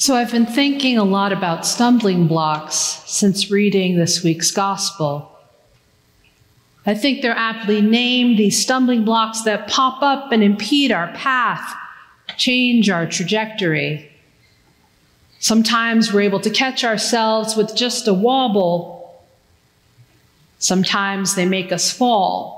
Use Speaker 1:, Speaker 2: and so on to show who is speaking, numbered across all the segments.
Speaker 1: So, I've been thinking a lot about stumbling blocks since reading this week's gospel. I think they're aptly named these stumbling blocks that pop up and impede our path, change our trajectory. Sometimes we're able to catch ourselves with just a wobble. Sometimes they make us fall.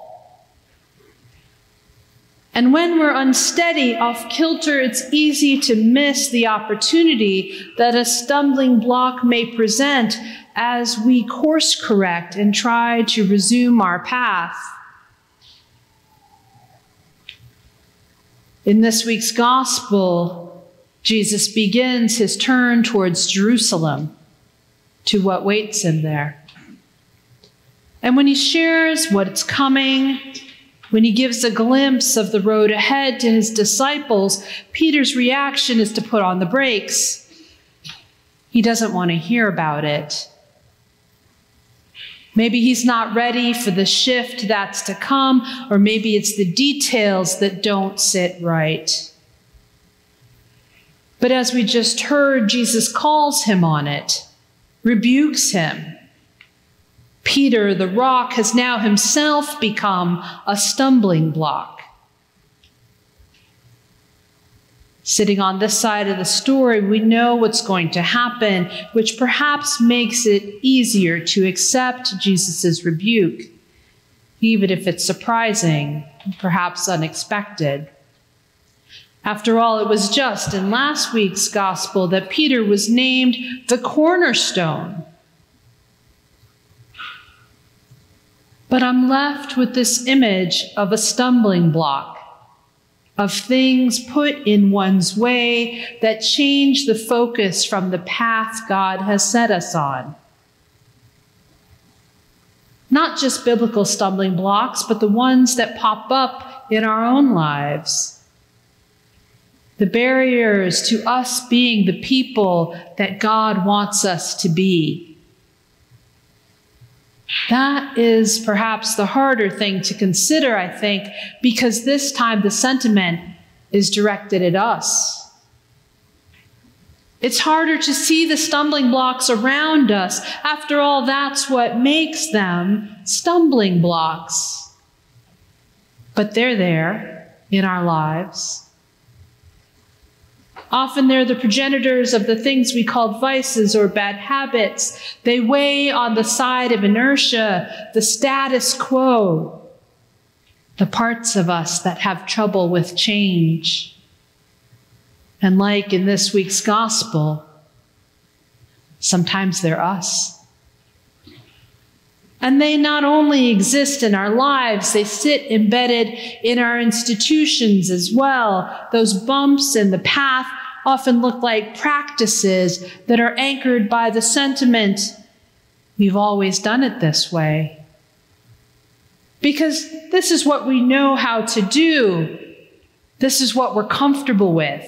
Speaker 1: And when we're unsteady, off kilter, it's easy to miss the opportunity that a stumbling block may present as we course correct and try to resume our path. In this week's gospel, Jesus begins his turn towards Jerusalem to what waits him there. And when he shares what's coming, when he gives a glimpse of the road ahead to his disciples, Peter's reaction is to put on the brakes. He doesn't want to hear about it. Maybe he's not ready for the shift that's to come, or maybe it's the details that don't sit right. But as we just heard, Jesus calls him on it, rebukes him. Peter, the rock, has now himself become a stumbling block. Sitting on this side of the story, we know what's going to happen, which perhaps makes it easier to accept Jesus' rebuke, even if it's surprising, perhaps unexpected. After all, it was just in last week's gospel that Peter was named the cornerstone But I'm left with this image of a stumbling block, of things put in one's way that change the focus from the path God has set us on. Not just biblical stumbling blocks, but the ones that pop up in our own lives. The barriers to us being the people that God wants us to be. That is perhaps the harder thing to consider, I think, because this time the sentiment is directed at us. It's harder to see the stumbling blocks around us. After all, that's what makes them stumbling blocks. But they're there in our lives. Often they're the progenitors of the things we call vices or bad habits. They weigh on the side of inertia, the status quo, the parts of us that have trouble with change. And like in this week's gospel, sometimes they're us. And they not only exist in our lives, they sit embedded in our institutions as well. Those bumps in the path often look like practices that are anchored by the sentiment, we've always done it this way. Because this is what we know how to do. This is what we're comfortable with.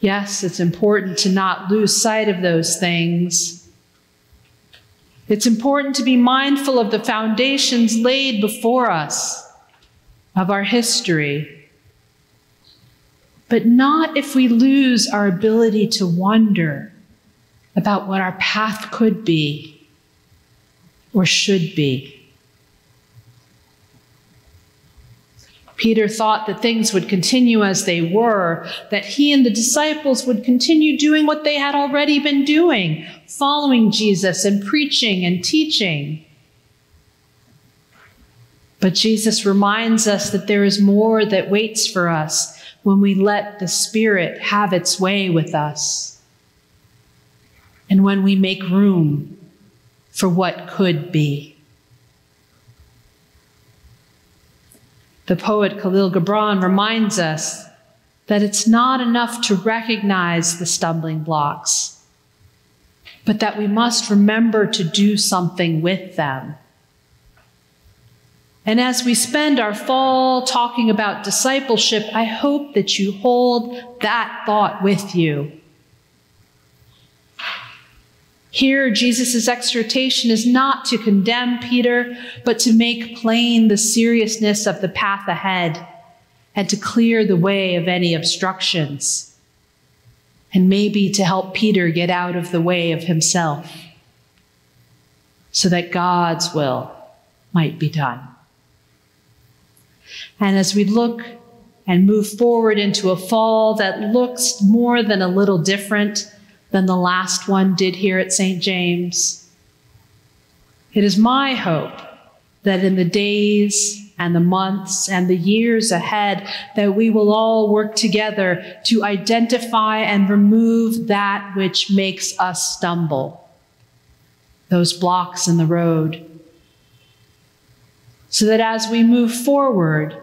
Speaker 1: Yes, it's important to not lose sight of those things. It's important to be mindful of the foundations laid before us, of our history but not if we lose our ability to wonder about what our path could be or should be. Peter thought that things would continue as they were, that he and the disciples would continue doing what they had already been doing, following Jesus and preaching and teaching. But Jesus reminds us that there is more that waits for us when we let the Spirit have its way with us, and when we make room for what could be. The poet Kahlil Gibran reminds us that it's not enough to recognize the stumbling blocks, but that we must remember to do something with them. And as we spend our fall talking about discipleship, I hope that you hold that thought with you. Here, Jesus' exhortation is not to condemn Peter, but to make plain the seriousness of the path ahead and to clear the way of any obstructions, and maybe to help Peter get out of the way of himself, so that God's will might be done. And as we look and move forward into a fall that looks more than a little different than the last one did here at St. James, it is my hope that in the days and the months and the years ahead that we will all work together to identify and remove that which makes us stumble, those blocks in the road, so that as we move forward,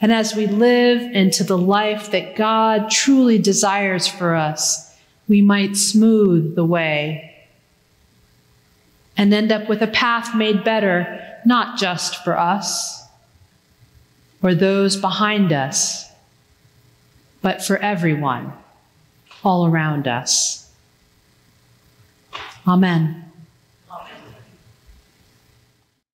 Speaker 1: and as we live into the life that God truly desires for us, we might smooth the way and end up with a path made better, not just for us or those behind us, but for everyone all around us. Amen.